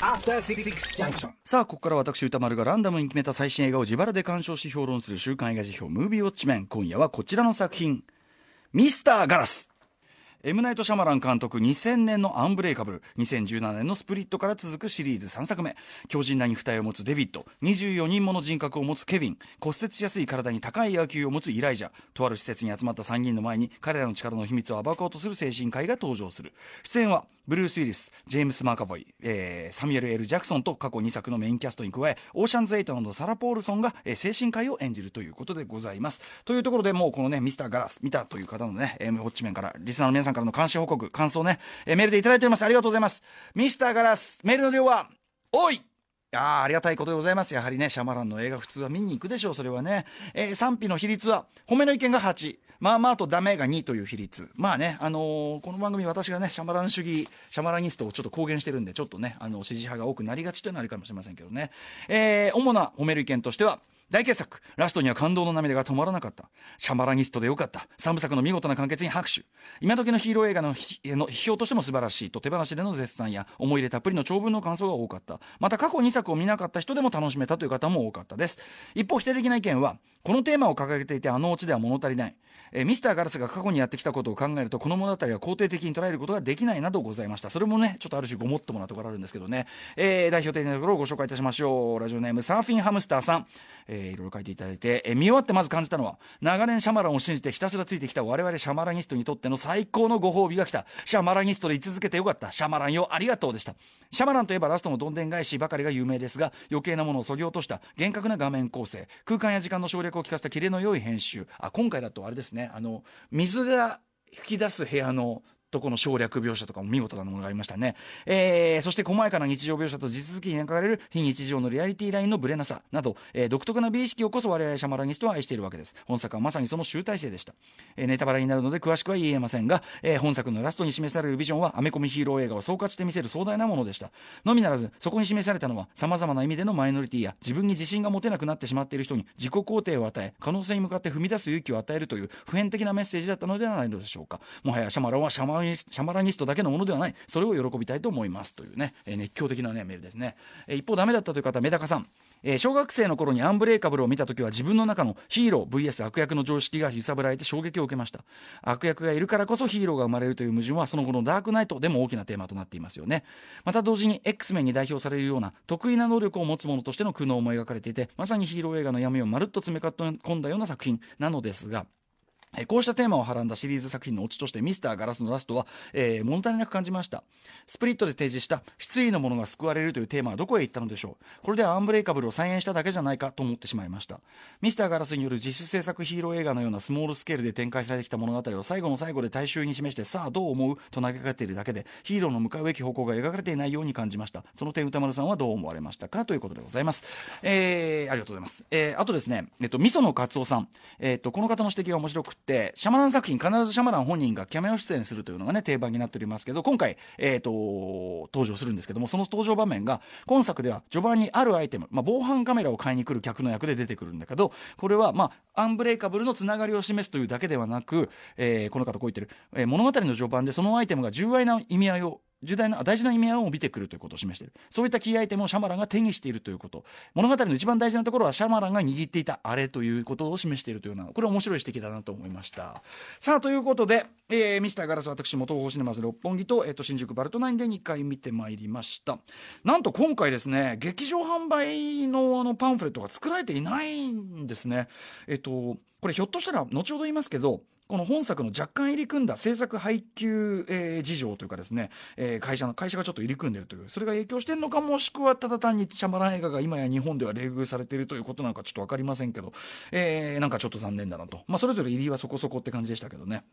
After Six Junction. さあ、ここから私歌丸がランダムに決めた最新映画を自腹で鑑賞し評論する週刊映画辞表ムービーウォッチメン。今夜はこちらの作品、ミスターガラス。エムナイト・シャマラン監督2000年のアンブレイカブル。2017年のスプリットから続くシリーズ3作目。強靭な肉体を持つデビッド。24人もの人格を持つケビン。骨折しやすい体に高い野球を持つイライジャ。とある施設に集まった3人の前に彼らの力の秘密を暴こうとする精神科医が登場する。出演はブルース・ウィリス、ジェームズ・マカヴォイ、えー、サミュエル・エル・ジャクソンと過去2作のメインキャストに加え、オーシャンズ・エイトのサラ・ポールソンが、えー、精神科医を演じるということでございます。というところでもうこのね、ミスター・ガラス見たという方のね、えー、ウォッチメンから、リスナーの皆さんからの監視報告、感想ね、えー、メールでいただいております。ありがとうございます。ミスター・ガラス、メールの量は、多い。ああ、ありがたいことでございます。やはりね、シャマランの映画普通は見に行くでしょう、それはね。えー、賛否の比率は、褒めの意見が8、まあまあとダメが2という比率。まあね、あのー、この番組私がね、シャマラン主義、シャマラニストをちょっと公言してるんで、ちょっとね、あの、支持派が多くなりがちというのはあるかもしれませんけどね。えー、主な褒める意見としては、大傑作。ラストには感動の涙が止まらなかった。シャマラニストでよかった。三部作の見事な完結に拍手。今時のヒーロー映画の批評としても素晴らしいと手放しでの絶賛や思い入れたっぷりの長文の感想が多かった。また過去2作を見なかった人でも楽しめたという方も多かったです。一方否定的な意見は、このテーマを掲げていてあのオチでは物足りない。えミスターガラスが過去にやってきたことを考えるとこの物語は肯定的に捉えることができないなどございましたそれもねちょっとある種ごもっともなところあるんですけどね、えー、代表的なところをご紹介いたしましょうラジオネームサーフィンハムスターさん、えー、いろいろ書いていただいて、えー、見終わってまず感じたのは長年シャマランを信じてひたすらついてきた我々シャマラニストにとっての最高のご褒美が来た。シャマラニストで居続けてよかった。シャマランよありがとうでした。シャマランといえばラストのどんでん返しばかりが有名ですが余計なものをそぎ落とした厳格な画面構成。空間や時間の省略を聞かせたキレの良い編集。あ今回だとあれですね。あの水が噴き出す部屋のとこの省略描写とかも見事なものがありましたね。えー、そして細やかな日常描写と地続きに描かれる非日常のリアリティラインのブレなさなど、えー、独特な美意識をこそ我々シャマラニストは愛しているわけです。本作はまさにその集大成でした。えー、ネタバレになるので詳しくは言えませんが、えー、本作のラストに示されるビジョンはアメコミヒーロー映画を総括して見せる壮大なものでした。のみならず、そこに示されたのは様々な意味でのマイノリティや自分に自信が持てなくなってしまっている人に自己肯定を与え、可能性に向かって踏み出す勇気を与えるという普遍的なメッセージだったのではないのでしょうか。もはやシャマラはシャマシャマラニストだけのものではない。それを喜びたいと思いますというね、え、熱狂的な、ね、メールですね、え、一方ダメだったという方メダカさん。えー、小学生の頃にアンブレイカブルを見た時は自分の中のヒーロー VS 悪役の常識が揺さぶられて衝撃を受けました。悪役がいるからこそヒーローが生まれるという矛盾はその後のダークナイトでも大きなテーマとなっていますよね。また同時に X メンに代表されるような得意な能力を持つ者としての苦悩も描かれていてまさにヒーロー映画の闇をまるっと詰め込んだような作品なのですがこうしたテーマをはらんだシリーズ作品のオチとしてミスターガラスのラストは、えー、物足りなく感じました。スプリットで提示した失意のものが救われるというテーマはどこへ行ったのでしょう。これではアンブレイカブルを再演しただけじゃないかと思ってしまいました。ミスターガラスによる自主制作ヒーロー映画のようなスモールスケールで展開されてきた物語を最後の最後で大衆に示してさあどう思うと投げかけているだけでヒーローの向かうべき方向が描かれていないように感じました。その点歌丸さんはどう思われましたかということでございます、えー、ありがとうございます、えー、あとですね、えっと、味噌のカツオさん、えっと、この方の指摘が面白くてシャマラン作品必ずシャマラン本人がキャメオ出演するというのがね定番になっておりますけど今回、えーと、登場するんですけどもその登場場面が今作では序盤にあるアイテム、まあ、防犯カメラを買いに来る客の役で出てくるんだけどこれは、まあ、アンブレイカブルのつながりを示すというだけではなく、えー、この方こう言ってる、えー、物語の序盤でそのアイテムが重要な意味合いを重大な大事な意味合いを帯びてくるということを示している。そういったキーアイテムをシャマランが手にしているということ。物語の一番大事なところはシャマランが握っていたあれということを示しているというようなこれは面白い指摘だなと思いました。さあということで、えー、ミスターガラス私も東宝シネマズ六本木と,、えー、と新宿バルトナインで2回見てまいりました。なんと今回ですね劇場販売のあのパンフレットが作られていないんですね。えっ、ー、とこれひょっとしたら後ほど言いますけどこの本作の若干入り組んだ制作配給、えー、事情というかですね、えー、会社の会社がちょっと入り組んでるというそれが影響してるのかもしくはただ単にシャマラン映画が今や日本では冷遇されているということなのかちょっと分かりませんけど、えー、なんかちょっと残念だなと、まあ、それぞれ入りはそこそこって感じでしたけどね。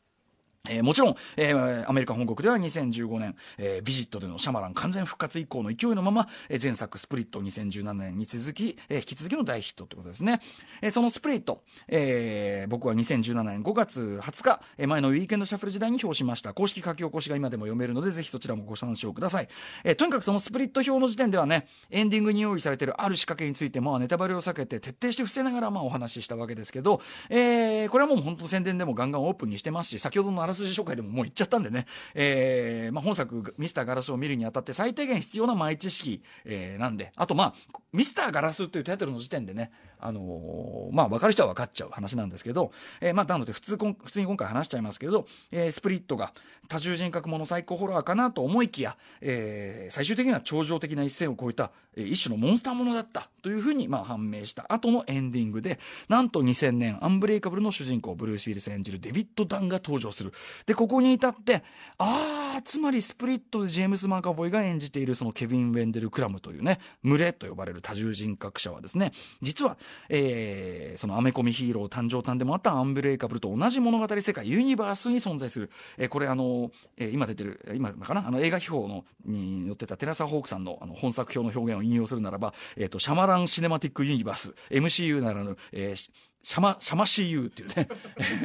えー、もちろん、えー、アメリカ本国では2015年、えー、ビジットでのシャマラン完全復活以降の勢いのまま、えー、前作スプリット2017年に続き、えー、引き続きの大ヒットということですね。えー、そのスプリット、えー、僕は2017年5月20日、えー、前のウィーケンドシャッフル時代に表しました。公式書き起こしが今でも読めるので、ぜひそちらもご参照ください。えー、とにかくそのスプリット表の時点ではね、エンディングに用意されているある仕掛けについて、まあ、ネタバレを避けて徹底して伏せながら、まあ、お話ししたわけですけど、えー、これはもう本当宣伝でもガンガンオープンにしてますし、先ほどのあらすじ紹介でももう言っちゃったんでね、えー、まあ、本作、ミスターガラスを見るにあたって最低限必要な前知識、えー、なんで、あとまあ、ミスターガラスというタイトルの時点でね、あのー、まあ、分かる人は分かっちゃう話なんですけど、えー、まあ、なので普通、普通に今回話しちゃいますけど、えー、スプリットが多重人格もの最高ホラーかなと思いきや、えー、最終的には超常的な一線を越えた、えー、一種のモンスターものだったというふうに、まあ、判明した後のエンディングで、なんと2000年、アンブレイカブルの主人公、ブルース・ウィルス演じるデビッド・ダンが登場する。で、ここに至って、あー、つまりスプリットでジェームス・マーカボイが演じているそのケビン・ウェンデル・クラムというね、群れと呼ばれる多重人格者はですね、実は、えー、そのアメコミヒーロー誕生誕でもあったアンブレイカブルと同じ物語世界、ユニバースに存在する、えー、これあの、えー、今出てる、今かな、あの映画秘宝のに載ってた寺沢ホークさんのあの本作評の表現を引用するならば、えっ、ー、と、シャマラン Cinematic Universe、MCU ならぬ、えー、シャマ、シャマ CU っていうね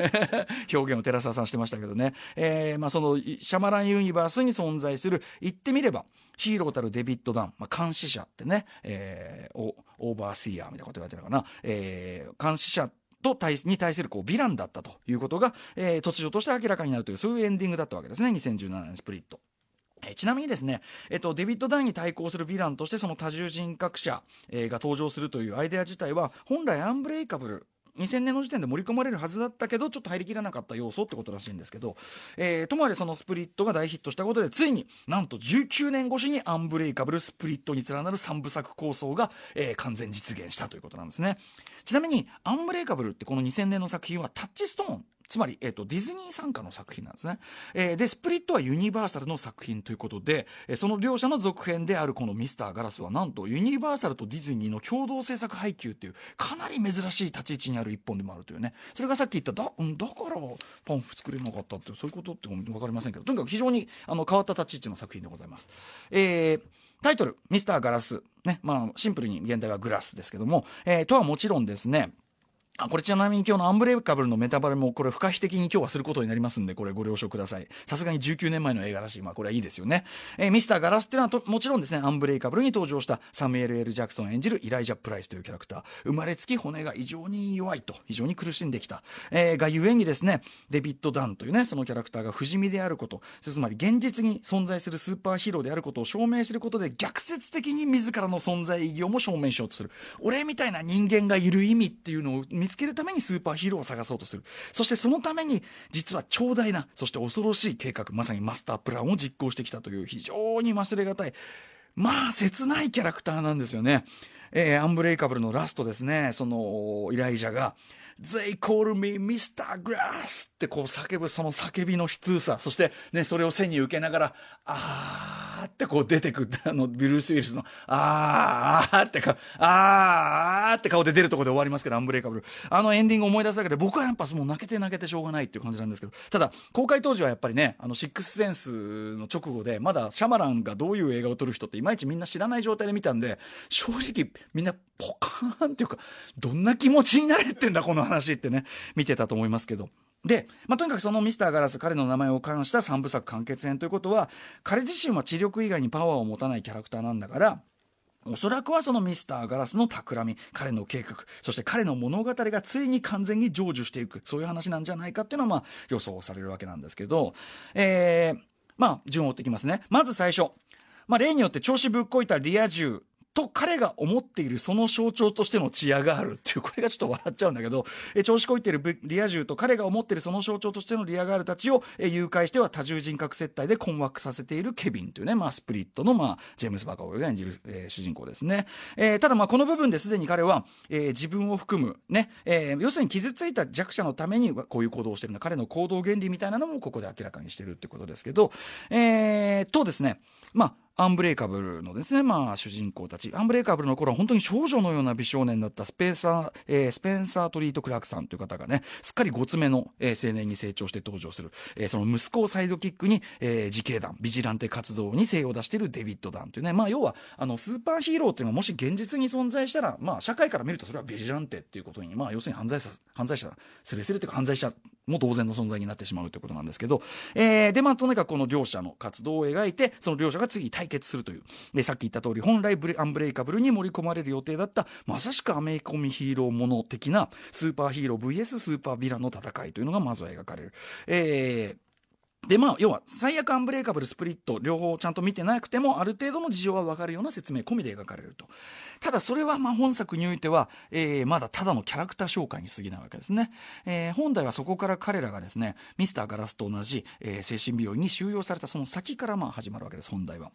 表現を寺沢さんしてましたけどね。えー、まあその、シャマランユニバースに存在する、言ってみれば、ヒーローたるデビッド・ダン、まあ、監視者ってね、えー、 overseer みたいなこと言われてるかな、えー、監視者と対に対するこうヴィランだったということが、えー、突如として明らかになるという、そういうエンディングだったわけですね、2017年スプリット。えちなみにですね、えっと、デビッド・ダイに対抗するヴィランとしてその多重人格者、えー、が登場するというアイデア自体は本来アンブレイカブル2000年の時点で盛り込まれるはずだったけどちょっと入りきらなかった要素ってことらしいんですけど、えー、ともあれそのスプリットが大ヒットしたことでついになんと19年越しにアンブレイカブルスプリットに連なる3部作構想が、えー、完全実現したということなんですね。ちなみにアンブレイカブルってこの2000年の作品はタッチストーンつまり、え、ー、と、ディズニー傘下の作品なんですね。えー、で、スプリットはユニバーサルの作品ということで、えー、その両者の続編であるこのミスターガラスは、なんとユニバーサルとディズニーの共同制作配給っていう、かなり珍しい立ち位置にある一本でもあるというね。それがさっき言った、だ、うん、だからパンフ作れなかったって、そういうことってわかりませんけど、とにかく非常にあの変わった立ち位置の作品でございます。えー、タイトル、ミスターガラス。ね、まあ、シンプルに現代はグラスですけども、えー、とはもちろんですね、あ、これちなみに今日のアンブレイカブルのメタバレもこれ不可避的に今日はすることになりますんで、これご了承ください。さすがに19年前の映画らしい。まあこれはいいですよね。えー、ミスターガラスっていうのはともちろんですね、アンブレイカブルに登場したサムエル・エル・ジャクソン演じるイライジャ・プライスというキャラクター。生まれつき骨が異常に弱いと、非常に苦しんできた。えー、がゆえにですね、デビッド・ダンというね、そのキャラクターが不死身であること、つまり現実に存在するスーパーヒーローであることを証明することで逆説的に自らの存在意義をも証明しようとする。俺みたいな人間がいる意味っていうのを見つけるためにスーパーヒーローを探そうとする。そしてそのために、実は長大な、そして恐ろしい計画、まさにマスタープランを実行してきたという非常に忘れがたい、まあ、切ないキャラクターなんですよね。えー、アンブレイカブルのラストですね、その、イライジャが、They call me Mr. Grass ってこう叫ぶその叫びの悲痛さ、そしてね、それを背に受けながら、あーってこう出てくる、あの、ビルース・ウィルスの、あーってか、あーって顔で出るところで終わりますけど、アンブレイカブル。あのエンディングを思い出すだけで、僕はやっぱもう泣けて泣けてしょうがないっていう感じなんですけど、ただ、公開当時はやっぱりね、あの、シックスセンスの直後で、まだシャマランがどういう映画を撮る人っていまいちみんな知らない状態で見たんで、正直みんなポカーンっていうか、どんな気持ちになれてんだ、この話ってね、見てたと思いますけど。で、まあ、とにかくそのミスターガラス、彼の名前を冠した3部作完結編ということは、彼自身は知力以外にパワーを持たないキャラクターなんだから、おそらくはそのミスターガラスの企み、彼の計画、そして彼の物語がついに完全に成就していく、そういう話なんじゃないかっていうのはまあ予想されるわけなんですけど、えー、まあ順を追っていきますね。まず最初。まあ例によって調子ぶっこいたリア充と彼が思っているその象徴としてのチアガールっていう、これがちょっと笑っちゃうんだけど、え調子こいてるリア充と彼が思っているその象徴としてのリアガールたちを、え誘拐しては多重人格接待で困惑させているケビンというね、まあスプリットの、まあ、ジェームス・バカオルが演じる、えー、主人公ですね。えー、ただまあこの部分ですでに彼は、えー、自分を含む、ね、え、要するに傷ついた弱者のためにこういう行動をしてるんだ。彼の行動原理みたいなのもここで明らかにしてるってことですけど、えー、とですね、まあ、アンブレイカブルのですね、まあ、主人公たち。アンブレイカブルの頃は本当に少女のような美少年だったスペンサー、えー、スペンサー・トリート・クラークさんという方がね、すっかりごつめの、えー、青年に成長して登場する。えー、その息子をサイドキックに、えー、自警団、ビジランテ活動に精を出しているデビッド・ダンというね、まあ、要は、あの、スーパーヒーローっていうのはもし現実に存在したら、まあ、社会から見るとそれはビジランテっていうことに、まあ、要するに犯罪者、犯罪者、すれすれというか犯罪者も当然の存在になってしまうということなんですけど、えー、で、まあ、とにかくこの両者の活動を描いて、その両者が次に対決するという、で、さっき言った通り、本来ブレアンブレイカブルに盛り込まれる予定だった、まさしくアメコミヒーローもの的な、スーパーヒーロー VS スーパーヴィランの戦いというのがまずは描かれる。えーで、まあ、要は、最悪アンブレイカブル、スプリット、両方ちゃんと見てなくても、ある程度の事情がわかるような説明込みで描かれると。ただ、それは、まあ、本作においては、えー、まだただのキャラクター紹介に過ぎないわけですね。えー、本題はそこから彼らがですね、ミスターガラスと同じ、えー、精神病院に収容されたその先から、まあ、始まるわけです、本題は。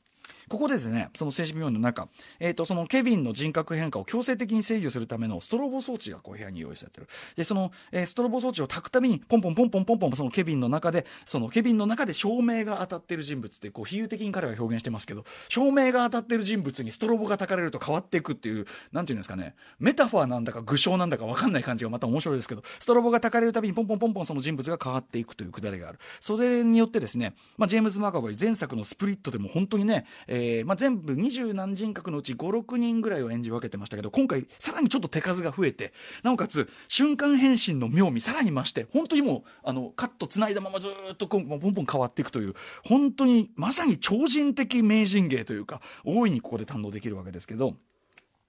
ここでですね、その精神病院の中、えっ、ー、と、そのケビンの人格変化を強制的に制御するためのストロボ装置がこう部屋に用意されてる。で、その、えー、ストロボ装置を焚くたびに、ポンポンポンポンポンポン、そのケビンの中で、そのケビンの中で照明が当たってる人物って、こう、比喩的に彼は表現してますけど、照明が当たってる人物にストロボが焚かれると変わっていくっていう、なんていうんですかね、メタファーなんだか具象なんだかわかんない感じがまた面白いですけど、ストロボが焚かれるたびにポンポンポンポンその人物が変わっていくというくだりがある。それによってですね、まあ、ジェームズ・マーカボイ前作のスプリットでも本当にね、えー、まあ、全部二十何人格のうち5、6人ぐらいを演じ分けてましたけど、今回さらにちょっと手数が増えて、なおかつ瞬間変身の妙味さらに増して、本当にもう、あの、カット繋いだままずっとポンポンポン変わっていくという、本当にまさに超人的名人芸というか、大いにここで堪能できるわけですけど、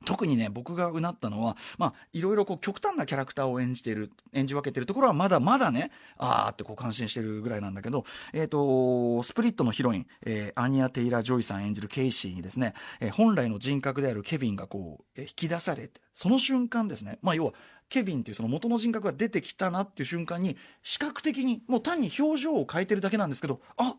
特にね、僕がうなったのは、まあ、いろいろこう極端なキャラクターを演じている、演じ分けてるところはまだまだね、あーってこう感心してるぐらいなんだけど、えっ、ー、と、スプリットのヒロイン、えー、アニャ・テイラー・ジョイさん演じるケイシーにですね、えー、本来の人格であるケビンがこう、え、引き出されて、その瞬間ですね、まあ、要は、ケビンっていうその元の人格が出てきたなっていう瞬間に、視覚的に、もう単に表情を変えてるだけなんですけど、あ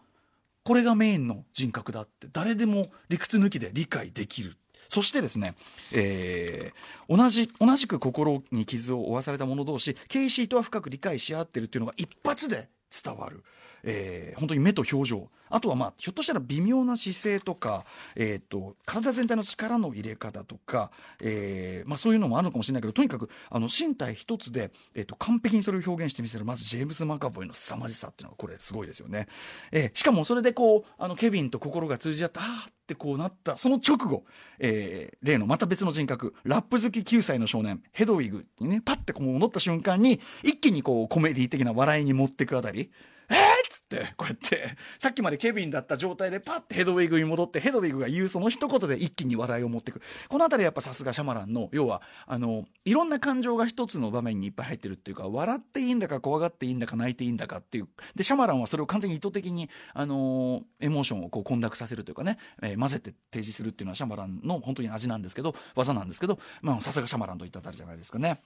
これがメインの人格だって、誰でも理屈抜きで理解できる。そしてですね、えー、同じ、同じく心に傷を負わされた者同士、ケイシーとは深く理解し合ってるっていうのが一発で伝わる。えー、本当に目と表情。あとはまあ、ひょっとしたら微妙な姿勢とか、え、ー、と、体全体の力の入れ方とか、えー、まあそういうのもあるのかもしれないけど、とにかく、あの、身体一つで、え、ー、と、完璧にそれを表現してみせる、まずジェームズ・マカボイの凄まじさっていうのが、これすごいですよね。えー、しかもそれでこう、あの、ケビンと心が通じ合った、あーってこうなった、その直後、えー、例のまた別の人格、ラップ好き9歳の少年、ヘドウィグにね、パッてこう戻った瞬間に、一気にこう、コメディ的な笑いに持っていくあたり、って、こうやって、さっきまでケビンだった状態でパッてヘドウィグに戻って、ヘドウィグが言うその一言で一気に笑いを持ってくる。このあたりやっぱさすがシャマランの、要は、あの、いろんな感情が一つの場面にいっぱい入ってるっていうか、笑っていいんだか怖がっていいんだか泣いていいんだかっていう。で、シャマランはそれを完全に意図的に、あのエモーションをこう混濁させるというかね、えー、混ぜて提示するっていうのはシャマランの本当に味なんですけど、技なんですけど、まあ、さすがシャマランといったあたりじゃないですかね。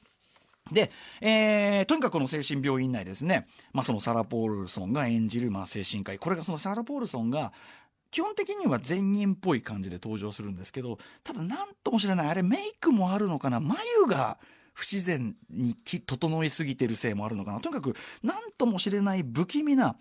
で、えー、とにかくこの精神病院内ですね、まあ、そのサラ・ポールソンが演じる、まあ、精神科医。これがそのサラ・ポールソンが、基本的には善人っぽい感じで登場するんですけど、ただなんとも知れない、あれメイクもあるのかな眉が不自然に整いすぎてるせいもあるのかな。とにかく、なんとも知れない不気味な、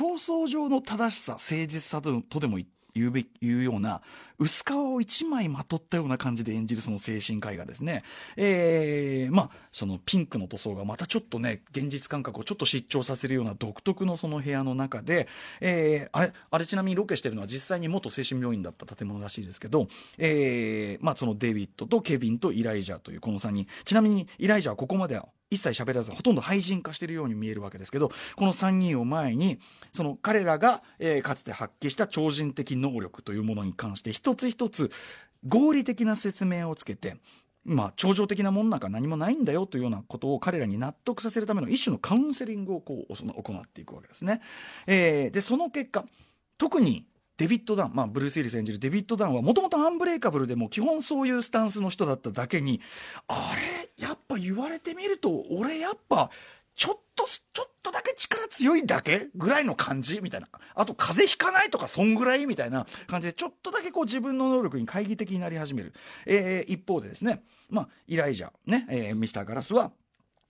表層上の正しさ、誠実さとでも言って言うべ言うような、薄皮を一枚まとったような感じで演じるその精神科医がですね、えー、まあ、そのピンクの塗装がまたちょっとね、現実感覚をちょっと失調させるような独特のその部屋の中で、えー、あれ、あれちなみにロケしてるのは実際に元精神病院だった建物らしいですけど、えー、まあ、そのデビッドとケビンとイライジャーというこの3人。ちなみにイライジャーはここまでは一切喋らず、ほとんど廃人化しているように見えるわけですけど、この3人を前に、その彼らが、えー、かつて発揮した超人的能力というものに関して、一つ一つ合理的な説明をつけて、まあ、超常的なものなんか何もないんだよというようなことを彼らに納得させるための一種のカウンセリングをこう行っていくわけですね。えー、で、その結果、特にデビッド・ダン、まあ、ブルース・ウィリス演じるデビッド・ダンは、もともとアンブレイカブルでも基本そういうスタンスの人だっただけに、あれ？やっぱ言われてみると、俺やっぱ、ちょっと、ちょっとだけ力強いだけ？ぐらいの感じ？みたいな。あと、風邪ひかないとか、そんぐらい？みたいな感じで、ちょっとだけこう自分の能力に懐疑的になり始める。えー、一方でですね、まあ、イライジャ、ね、えー、ミスターガラスは、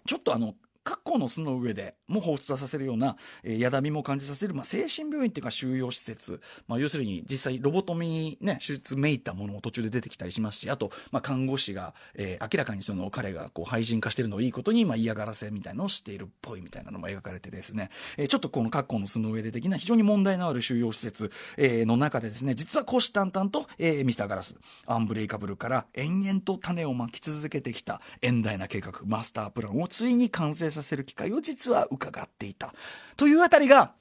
ちょっとあの、格好の巣の上でも放出させるような、えー、やだみも感じさせる、まあ、精神病院っていうか収容施設、まあ、要するに実際ロボトミーね、手術めいたものも途中で出てきたりしますし、あと、まあ、看護師が、えー、明らかにその彼がこう廃人化してるのをいいことに、まあ、嫌がらせみたいなのをしているっぽいみたいなのも描かれてですね、えー、ちょっとこの格好の巣の上で的な非常に問題のある収容施設、えー、の中でですね、実は虎視眈々と、えー、ミスターガラス、アンブレイカブルから延々と種をまき続けてきた遠大な計画、マスタープランをついに完成させる機会を実は伺っていた。というあたりが、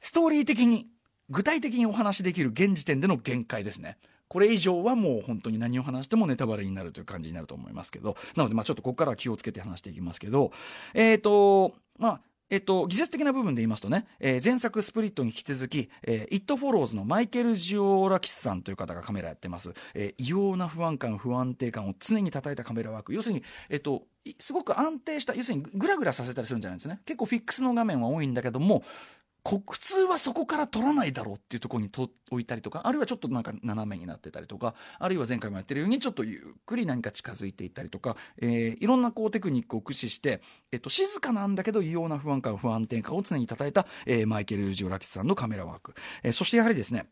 ストーリー的に、具体的にお話しできる現時点での限界ですね。これ以上はもう本当に何を話してもネタバレになるという感じになると思いますけど、なのでまあちょっとここからは気をつけて話していきますけど、えっ、ー、と、まあ、えっと、技術的な部分で言いますとね、えー前作スプリットに引き続き、えー、イットフォローズのマイケル・ジオラキスさんという方がカメラやってます。えー異様な不安感、不安定感を常に叩いたカメラワーク。要するに、えっと、すごく安定した、要するにグラグラさせたりするんじゃないんですね。結構フィックスの画面は多いんだけども、普通はそこから取らないだろうっていうところにと置いたりとか、あるいはちょっとなんか斜めになってたりとか、あるいは前回もやってるようにちょっとゆっくり何か近づいていったりとか、えーいろんなこうテクニックを駆使して、えっと、静かなんだけど異様な不安感、不安定感を常に叩いた、えーマイケル・ジオラキスさんのカメラワーク。えーそしてやはりですね、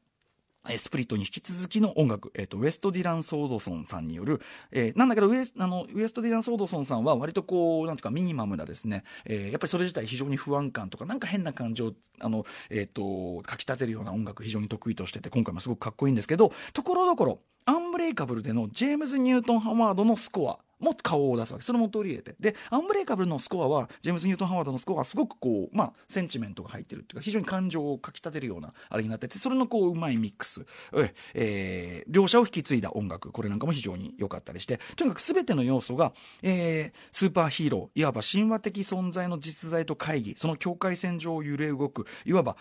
えスプリットに引き続きの音楽、えっ、と、ウエスト・ディラン・ソードソンさんによる、えーなんだけどウエス、あの、ウエスト・ディラン・ソードソンさんは割とこう、なんていうかミニマムなですね、えーやっぱりそれ自体非常に不安感とか、なんか変な感情、あの、えっ、と、かき立てるような音楽非常に得意としてて、今回もすごくかっこいいんですけど、ところどころ、アンブレイカブルでのジェームズ・ニュートン・ハワードのスコア、も顔を出すわけ。それも取り入れて。でアンブレイカブルのスコアはジェームズ・ニュートン・ハワードのスコアはすごくこうまあセンチメントが入ってるっていうか非常に感情をかきたてるようなあれになっててそれのこううまいミックス、ええー両者を引き継いだ音楽これなんかも非常に良かったりして。とにかく全ての要素が、えースーパーヒーローいわば神話的存在の実在と会議その境界線上を揺れ動くいわば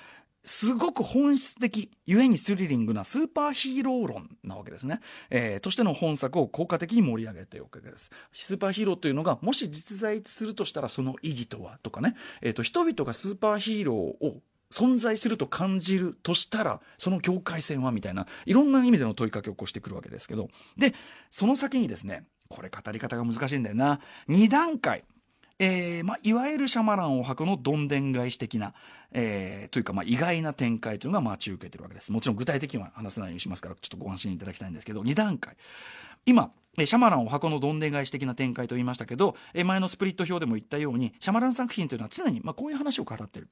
すごく本質的、ゆえにスリリングなスーパーヒーロー論なわけですね。えーとしての本作を効果的に盛り上げておくわけです。スーパーヒーローというのが、もし実在するとしたらその意義とは？とかね、えーと、人々がスーパーヒーローを存在すると感じるとしたら、その境界線は？みたいな、いろんな意味での問いかけを起こしてくるわけですけど、で、その先にですね、これ語り方が難しいんだよな。2段階。えーまあ、いわゆるシャマランを吐くのどんでん返し的な、えーというか、まあ、意外な展開というのが待ち受けてるわけです。もちろん具体的には話せないようにしますから、ちょっとご安心いただきたいんですけど、2段階。今、シャマランを箱のどんでん返し的な展開と言いましたけど、前のスプリット表でも言ったように、シャマラン作品というのは常に、まあ、こういう話を語ってる。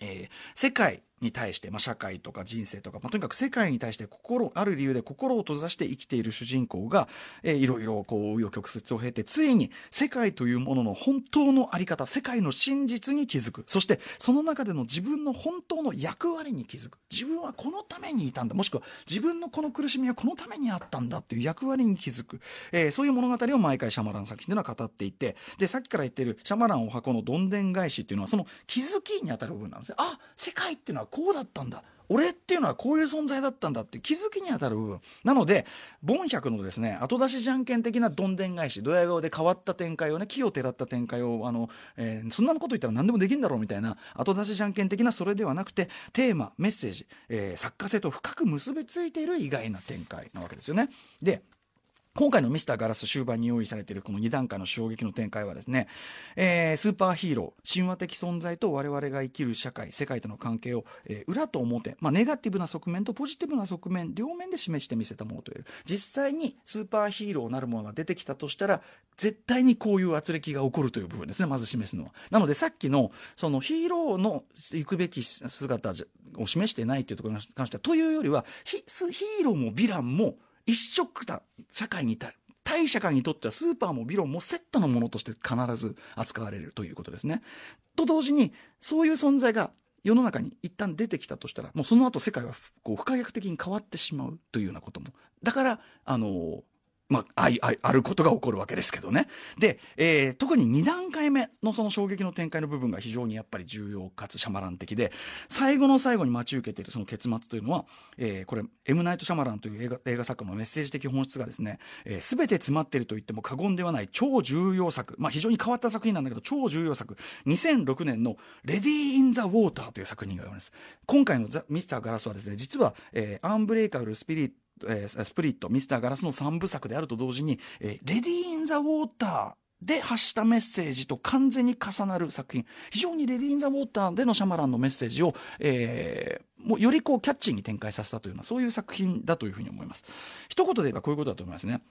えー世界に対して、まあ、社会とか人生とか、まあ、とにかく世界に対して心、ある理由で心を閉ざして生きている主人公が、えーいろいろこう、紆余曲折を経て、ついに世界というものの本当のあり方、世界の真実に気づく。そして、その中での自分の本当の役割に気づく。自分はこのためにいたんだ。もしくは、自分のこの苦しみはこのためにあったんだっていう役割に気づく。えーそういう物語を毎回シャマラン作品というのは語っていて、で、さっきから言ってるシャマランお箱のどんでん返しっていうのは、その気づきにあたる部分なんですね。あ、世界っていうのはこうだったんだ。俺っていうのはこういう存在だったんだって気づきにあたる部分。なので、ボン百のですね、後出しじゃんけん的などんでん返し、ドヤ顔で変わった展開をね、木をてらった展開を、あの、えーそんなこと言ったら何でもできるんだろうみたいな、後出しじゃんけん的なそれではなくて、テーマ、メッセージ、えー作家性と深く結びついている意外な展開なわけですよね。で、今回のミスターガラス終盤に用意されているこの2段階の衝撃の展開はですね、えースーパーヒーロー、神話的存在と我々が生きる社会、世界との関係を、えー裏と表、まあ、ネガティブな側面とポジティブな側面、両面で示してみせたものという。実際にスーパーヒーローなるものが出てきたとしたら、絶対にこういう圧力が起こるという部分ですね、まず示すのは。なのでさっきの、そのヒーローの行くべき姿を示してないというところに関しては、というよりは、ヒヒーローもヴィランも、一色た社会に対対社会にとってはスーパーもビロンもセットのものとして必ず扱われるということですね。と同時にそういう存在が世の中に一旦出てきたとしたらもうその後世界はこう不可逆的に変わってしまうというようなこともだからあのまあ、ああることが起こるわけですけどね。で、えー特に2段階目のその衝撃の展開の部分が非常にやっぱり重要かつシャマラン的で、最後の最後に待ち受けているその結末というのは、えーこれ、エム・ナイト・シャマランという映画映画作家のメッセージ的本質がですね、す、えー、て詰まっていると言っても過言ではない超重要作、まあ非常に変わった作品なんだけど、超重要作、2006年のレディー・イン・ザ・ウォーターという作品があります。今回のザ・ミスター・ガラスはですね、実は、えーアンブレイカブル・スピリッ、えースプリット、ミスターガラスの3部作であると同時に、えーレディー・イン・ザ・ウォーターで発したメッセージと完全に重なる作品。非常にレディー・イン・ザ・ウォーターでのシャマランのメッセージを、えーもうよりこうキャッチーに展開させたというような、そういう作品だというふうに思います。一言で言えばこういうことだと思いますね。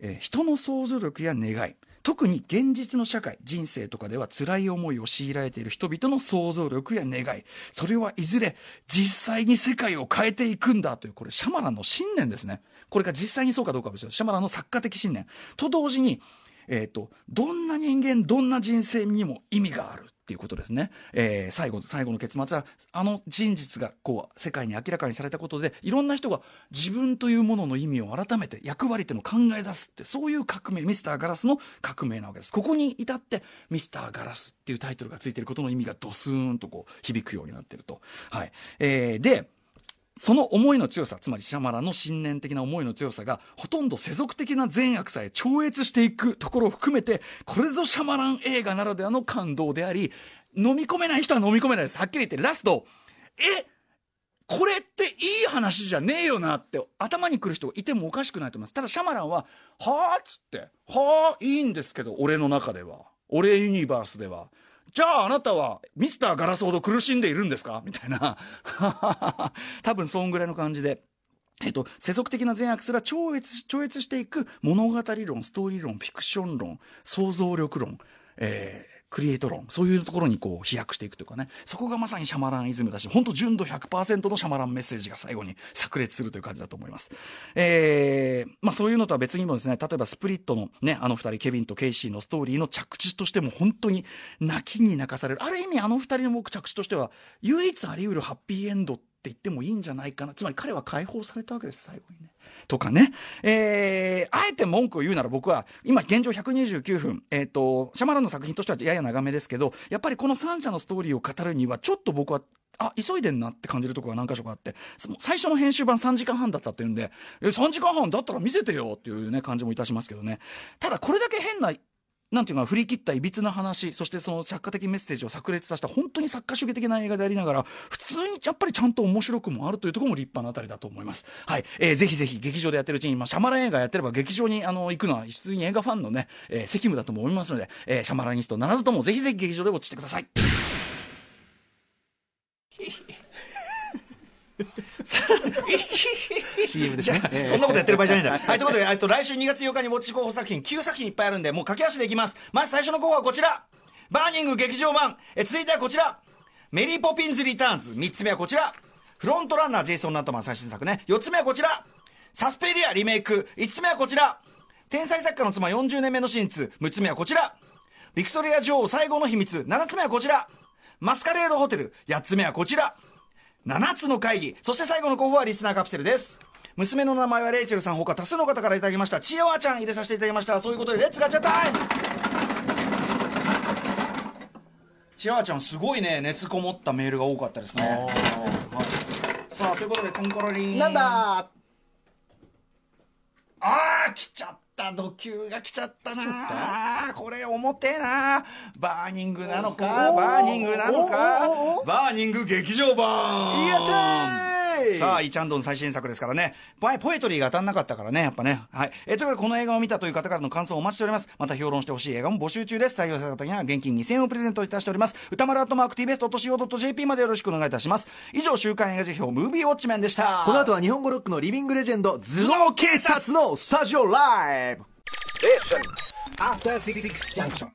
えー人の想像力や願い。特に現実の社会人生とかでは辛い思いを強いられている人々の想像力や願い。それはいずれ実際に世界を変えていくんだというこれシャマランの信念ですね。これが実際にそうかどうかは別にシャマランの作家的信念。と同時に、えー、とどんな人間どんな人生にも意味がある。っていうことですね。えー、最後、最後の結末は、あの真実がこう、世界に明らかにされたことで、いろんな人が自分というものの意味を改めて役割というのを考え出すって、そういう革命、ミスターガラスの革命なわけです。ここに至って、ミスターガラスっていうタイトルがついてることの意味がドスーンとこう、響くようになってると。はい。えー、で、その思いの強さ、つまりシャマランの信念的な思いの強さが、ほとんど世俗的な善悪さえ超越していくところを含めて、これぞシャマラン映画ならではの感動であり、飲み込めない人は飲み込めないです。はっきり言って、ラスト、えこれっていい話じゃねえよなって頭にくる人がいてもおかしくないと思います。ただシャマランは、はあっつって、はあ、いいんですけど、俺の中では。俺ユニバースでは。じゃああなたはミスターガラスほど苦しんでいるんですか？みたいな。多分そんぐらいの感じで。えっと、世俗的な善悪すら超越、超越していく物語論、ストーリー論、フィクション論、想像力論、えー、クリエイト論、そういうところにこう飛躍していくというかね、そこがまさにシャマランイズムだし、本当純度100%のシャマランメッセージが最後に炸裂するという感じだと思います。えー、まあそういうのとは別にもですね、例えばスプリットのね、あの二人、ケビンとケイシーのストーリーの着地としても本当に泣きに泣かされる。ある意味あの二人の僕着地としては、唯一あり得るハッピーエンドって言ってもいいんじゃないかな。つまり彼は解放されたわけです、最後にね。とかね。えー、あえて文句を言うなら僕は、今現状129分、えっ、ー、と、シャマランの作品としてはやや長めですけど、やっぱりこの三者のストーリーを語るには、ちょっと僕は、あ、急いでんなって感じるとこが何箇所かあって、最初の編集版3時間半だったっていうんで、え、3時間半だったら見せてよっていうね、感じもいたしますけどね。ただこれだけ変ななんていうか、振り切ったいびつな話、そしてその作家的メッセージを炸裂させた、本当に作家主義的な映画でありながら、普通にやっぱりちゃんと面白くもあるというところも立派なあたりだと思います。はい。えー、ぜひぜひ劇場でやってるうちに、まあ、シャマラ映画やってれば劇場にあの行くのは、普通に映画ファンのね、えー、責務だと思いますので、えー、シャマラニストならずともぜひぜひ劇場でウォッチしてください。CM ですね。そんなことやってる場合じゃないんだ。はい、ということで、と、来週2月8日に持ち候補作品、9作品いっぱいあるんで、もう駆け足でいきます。まず最初の候補はこちら。バーニング劇場版。え、続いてはこちら。メリーポピンズリターンズ。3つ目はこちら。フロントランナージェイソン・ライトマン最新作ね。4つ目はこちら。サスペリアリメイク。5つ目はこちら。天才作家の妻40年目の真実。6つ目はこちら。ビクトリア女王最後の秘密。7つ目はこちら。マスカレードホテル。8つ目はこちら。7つの会議。そして最後の候補はリスナーカプセルです。娘の名前はレイチェルさん、他多数の方からいただきました。ちえわちゃん入れさせていただきました。そういうことで、 Let's ガチャタイムちえわちゃん、すごいね、熱こもったメールが多かったですね。はい、さあ、ということで、コンコロリン。なんだあー、来ちゃった。った度胸が来ちゃったな。これ重てえな。バーニングなのか？バーニングなのか？バーニング劇場版。やったさあ、イ・チャンドン最新作ですからね。前、ポエトリーが当たんなかったからね、やっぱね。はい。えということで、この映画を見たという方からの感想をお待ちしております。また評論してほしい映画も募集中です。採用された方には現金2000円をプレゼントいたしております。歌丸アットマーク TBS.CO.JP までよろしくお願いいたします。以上、週刊映画時評、ムービーウォッチメンでした。この後は日本語ロックの living legend、頭脳警察のスタジオライブ After Six Junction.